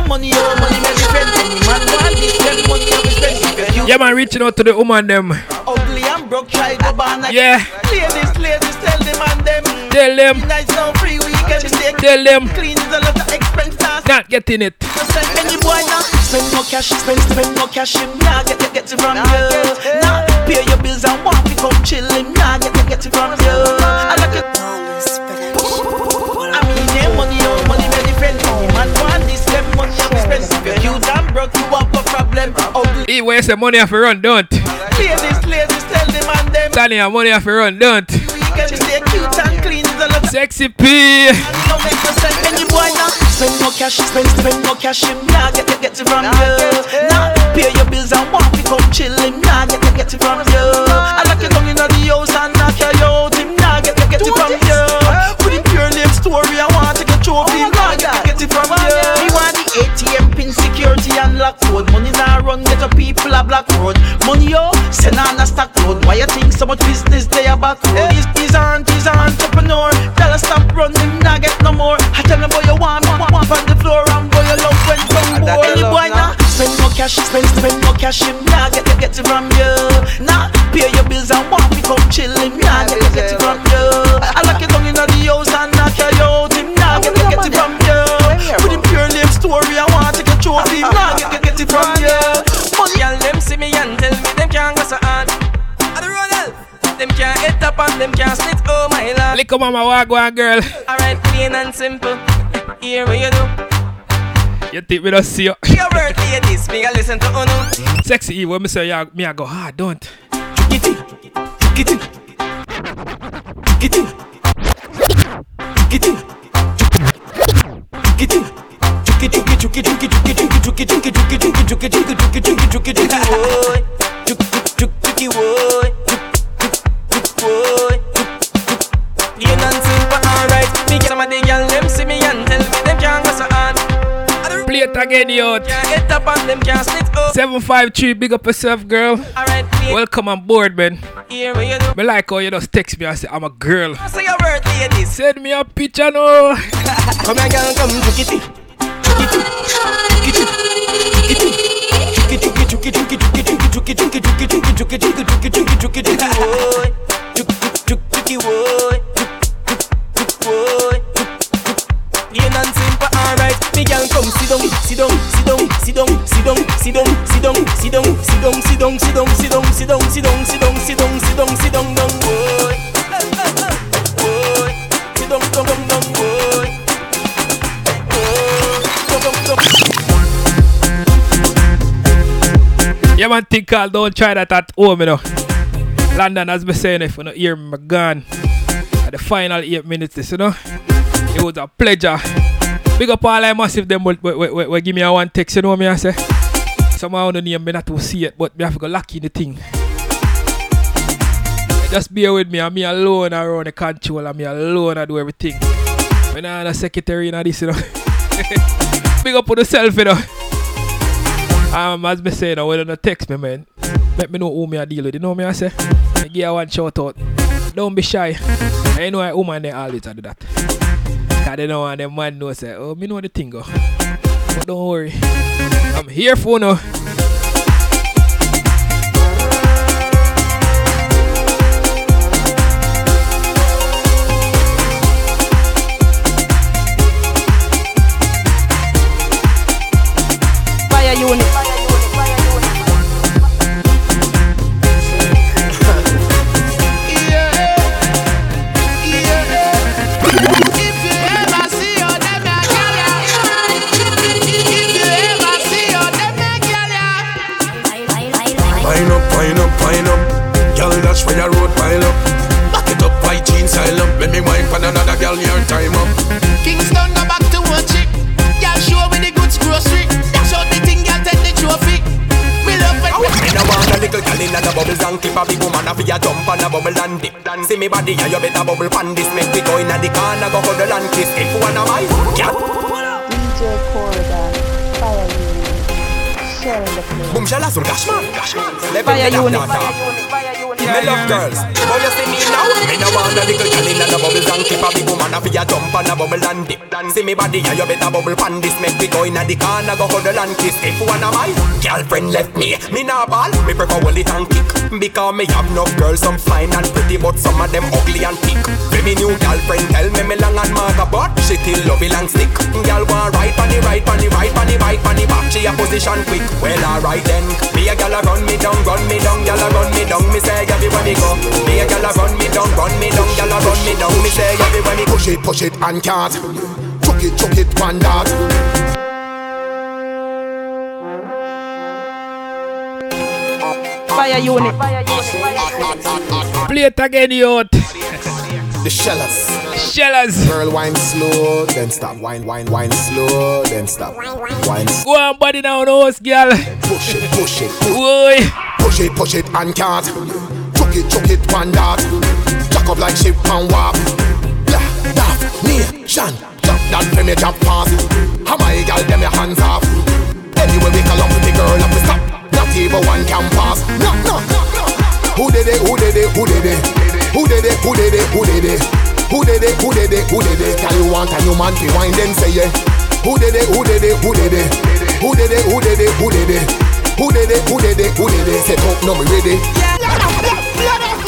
[SPEAKER 17] money, money, spend. Man want this, money, to spend.
[SPEAKER 5] Yeah, man, reaching out to the woman them.
[SPEAKER 17] ugly and broke, try to ban
[SPEAKER 5] Yeah.
[SPEAKER 17] Ladies, ladies, tell them and them.
[SPEAKER 5] Tell them.
[SPEAKER 17] Nice now, free weekend, stay
[SPEAKER 5] Tell them.
[SPEAKER 17] Clean is a lot of expense
[SPEAKER 5] Not getting it.
[SPEAKER 17] Spend any boy now Spend no cash, spend, spend no cash Him. Nah get, get, get it from you Nah, pay your bills and walk it come chill Him. Nah get, get, get it from you I like it money, have to spend If you damn broke, you have a problem oh, Ugly
[SPEAKER 5] He where say money have to run, don't.
[SPEAKER 17] ladies, ladies, tell them and them
[SPEAKER 5] Danny, money have to run, don't.
[SPEAKER 17] Weekend, stay cute and clean is a lot of
[SPEAKER 5] Sexy P.
[SPEAKER 17] no make no sense any boy now. Spend no cash, spend spend no cash. Him nah get get get it from you. Nah pay your bills and walk we come chill. Him nah get get get it from you. I like you down inna the house and knock you out. And code. Money nah run get a people a black road. Money yo send on a stock road. Why you think so much business they a back road? He's he's an he's an entrepreneur. Tell us stop run him nah get no more. I tell him boy you want want want on the floor and boy you love when from boy. Any boy nah spend no cash, spend spend no cash. Him nah get get get it from you. Nah pay your bills and walk we come chill. Him nah get get get it from you. I like and them can't split. Oh my lord.
[SPEAKER 5] Lick up mama wagwan girl.
[SPEAKER 17] Alright, plain and simple. Here what you do.
[SPEAKER 5] You think we don't see you.
[SPEAKER 17] Your birth ladies, me a listen to Uno.
[SPEAKER 5] Sexy E, when me say yeah, me I go hard, don't.
[SPEAKER 17] Get it. Get it. Get it. Get it. Chuki chuki chuki
[SPEAKER 5] it again, yo.
[SPEAKER 17] Can't up and them can't split up.
[SPEAKER 5] 753, big up yourself, girl.
[SPEAKER 17] Alright.
[SPEAKER 5] Welcome on board, man.
[SPEAKER 17] Here do.
[SPEAKER 5] Me like how you just text me and say I'm a girl.
[SPEAKER 17] Say your ladies.
[SPEAKER 5] Send me a picture, no.
[SPEAKER 17] Come here, girl, come chuki it. Plain Me girl, come sit down, sit down, sit down, sit down, sit down, sit down, sit down, sit down, sit down, sit down, sit down, sit down, sit down, sit down, sit down, sit down, sit down, sit down, down, boy. Boy, sit down, down, down, down, boy. Down.
[SPEAKER 5] Yeah, man, think called don't try that at home, you know. London, as me saying, if you not hear me, gone. At the final eight minutes, you know. It was a pleasure. Big up all I massive them, but wait, wait, wait, wait, give me a one text, you know me I say? Somehow the name me not to see it, but me have to go lucky in the thing. Just bear with me, I'm me alone around the control, I'm me alone I do everything. When I'm a secretary in this, you know. [laughs] Big up on yourself, you know. Um, as me say, now, when you text me, man, let me know who me I deal with. You know me I say? I give you one shout out. Don't be shy. I know I woman they always do that. Cause don't want them man know say, oh, me know the thing go. But don't worry. I'm here for now.
[SPEAKER 8] Fyah Unit. Girl, where your road pile up. Back it up, white jeans style up. Let me wine for another girl, your time up.
[SPEAKER 22] Kingston go back to one chick. Girl show with the goods grocery. Dash out the thing, girl take the trophy. Me love it.
[SPEAKER 8] Me no want a little girl in the bubbles and keep a big woman a fi a jump on a bubble and dip. See me body and you better bubble pan this. Make we go in the corner, go huddle and kiss. If one of my cat.
[SPEAKER 18] DJ Coreydon, Fyah Unit, Shell the place.
[SPEAKER 8] Boom shala some cash man. Level
[SPEAKER 18] Fire
[SPEAKER 8] me
[SPEAKER 18] unit.
[SPEAKER 8] daughter. Me love girls. Boy you see me now. Me no want a little girl in the bubbles and keep a big woman a fi a jump on a bubble and dip. See me body and you better bubble pan this. Make we go in the corner, go huddle and kiss. If one of my girlfriend left me, me nah ball. Me prefer hold it and kick. Because me have enough girls, some fine and pretty, but some of them ugly and thick. When me new girlfriend tell me me long and maga, but she still love it long stick. Girl want right on the right, on the right, on the right, on the back. She a position quick. Well alright then. Me a gal a run me down, run me down, gal a run me down. Me say everywhere me go. Me a gal a run me down, run me down, gal a run me down. Me say everywhere me go.
[SPEAKER 6] Push it, push it and can't. Chuck it, chuck it, one dart.
[SPEAKER 4] Fyah Unit.
[SPEAKER 5] Play it again, youth.
[SPEAKER 6] The shellers.
[SPEAKER 5] Shellers.
[SPEAKER 6] Girl, wine slow, then stop. Wine, wine, wine slow, then stop. Wine.
[SPEAKER 5] Go on, body down, host, girl.
[SPEAKER 6] Push it, push it, push
[SPEAKER 5] Boy.
[SPEAKER 6] Push it, push it and can't. It, chuck it, one dart. Jack up like ship and warp. Yeah, daft, nation. Jump that for me, jump fast. How my gal, them your hands off. Anyway, we call up with the girl up, we stop. Not even one can pass. No, no, no, no. Who did it? Who did it? Who did it? Who did it? Who did it? Who did it? Who did it? Who did it? Who did it? Can you want a new man to wine then say yeah? Who did it? Who did it? Who did it? Who did it? Who did it? Who did it? Who did it? Who did it? Who did it? Set up, no me ready.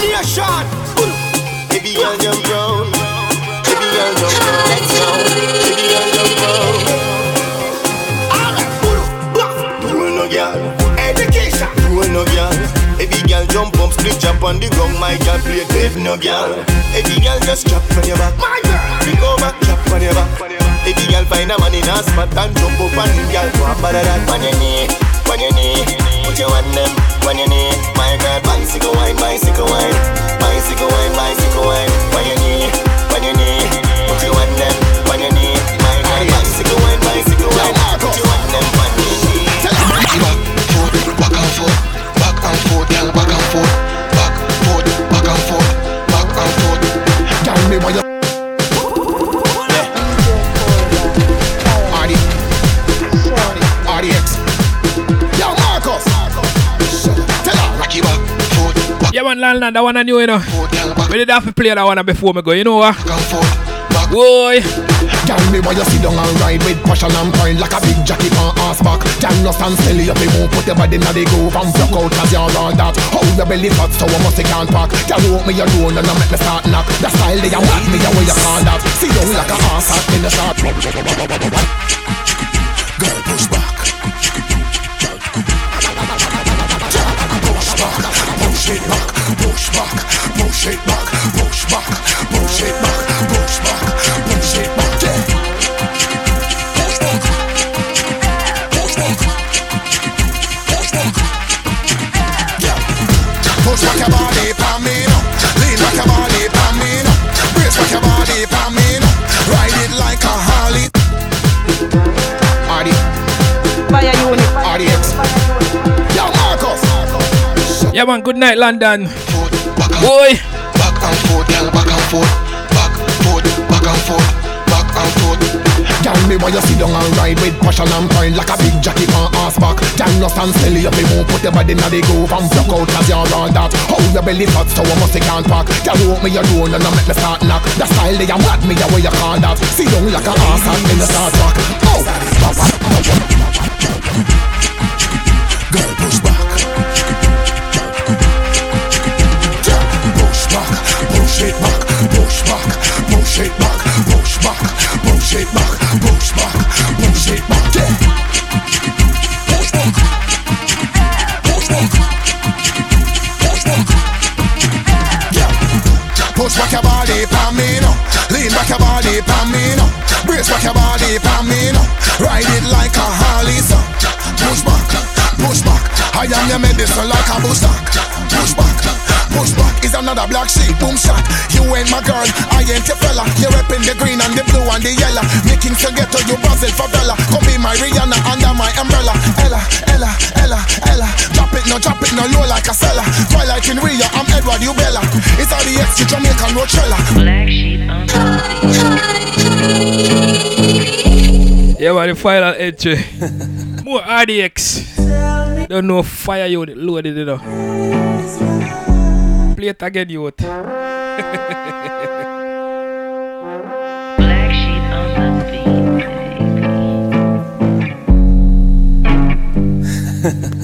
[SPEAKER 22] Nation. Baby girl jump round. Baby girl jump round. Let's go. Baby girl jump round. You no girl. Education. You ain't no girl. Every girl jump up, split jump on the ground. My girl play babe, no girl. Every girl just drop on your back. My girl. Bring over, drop on your back. Every girl find a man in a spot and jump up on him, girl. Go bother that on your knee, on your knee. Put your hand them on your knee. My girl, bicycle wine, bicycle wine, bicycle wine, bicycle wine. On your knee, on your knee. Put your hand them on your knee. My girl, bicycle wine, bicycle wine. Put your hand them on your knee.
[SPEAKER 30] Back and forth, back and forth, girl, back and forth, back, forth, back and forth, back and forth.
[SPEAKER 6] Girl, me why you
[SPEAKER 5] Yeah, man, that one I knew, you know. We did have to play that one before me go, you know what? Boy.
[SPEAKER 6] Girl, me why you sit down and ride with passion and pride Like a big jacket on ass back Girl, no stand still, you be move Put your body in the groove and block out cause you're all that. How your belly fat so I must can't pack. Girl, walk me your door and I make me start knock. The style they a want me, a way you call that. Sit down like a ass in the shot Girl, push back back, push it back, push back, push it back, push back, push it back. Push your body for me now, lean back your body for me now, brace back your body for me now, ride it like a Harley. RD,
[SPEAKER 4] Fyah Unit.
[SPEAKER 6] RDX, yo Marcus.
[SPEAKER 5] Yeah, man, good night, London. Boy.
[SPEAKER 30] Back and forth, girl, back and forth, back, forth, back and forth, back and forth.
[SPEAKER 6] Girl, me why you sit down and ride with passion and pride Like a big jacket on ass back. Girl, no stand still, you be move Put your body in the groove and block out cause you're all that. How your belly fat so I must can't pack Girl, walk me your door and I make me start knock. The style they a mad me, a way you call that. Sit down like a ass hat in the Star Trek Oh, for me now, brace back your body for me now, ride it like a Harley, so push back. push back. I am your medicine like a booster. Push back, push back is another black sheep, boom shot. You ain't my girl, I ain't your fella. You're repping the green and the blue and the yellow. Making to get to you, Brazil favela. Come be my Rihanna under my umbrella. Ella, Ella, Ella, Ella. Drop it, no, drop it, no low like a seller. Twilight in Rio, I'm Edward, you Bella. It's all the ex, you Jamaican Rochella. Black sheep, uh-huh.
[SPEAKER 5] Yeah, man, the final [laughs] entry. More RDX. Don't know fire you loaded it up. Play it again, youth.
[SPEAKER 31] Yo, [laughs]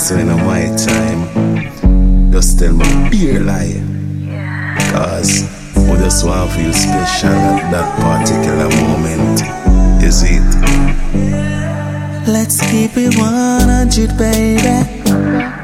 [SPEAKER 31] Say in my time, just tell me beer lie. Cause we just want to feel special at that particular moment. Is it?
[SPEAKER 24] Let's keep it 100, baby.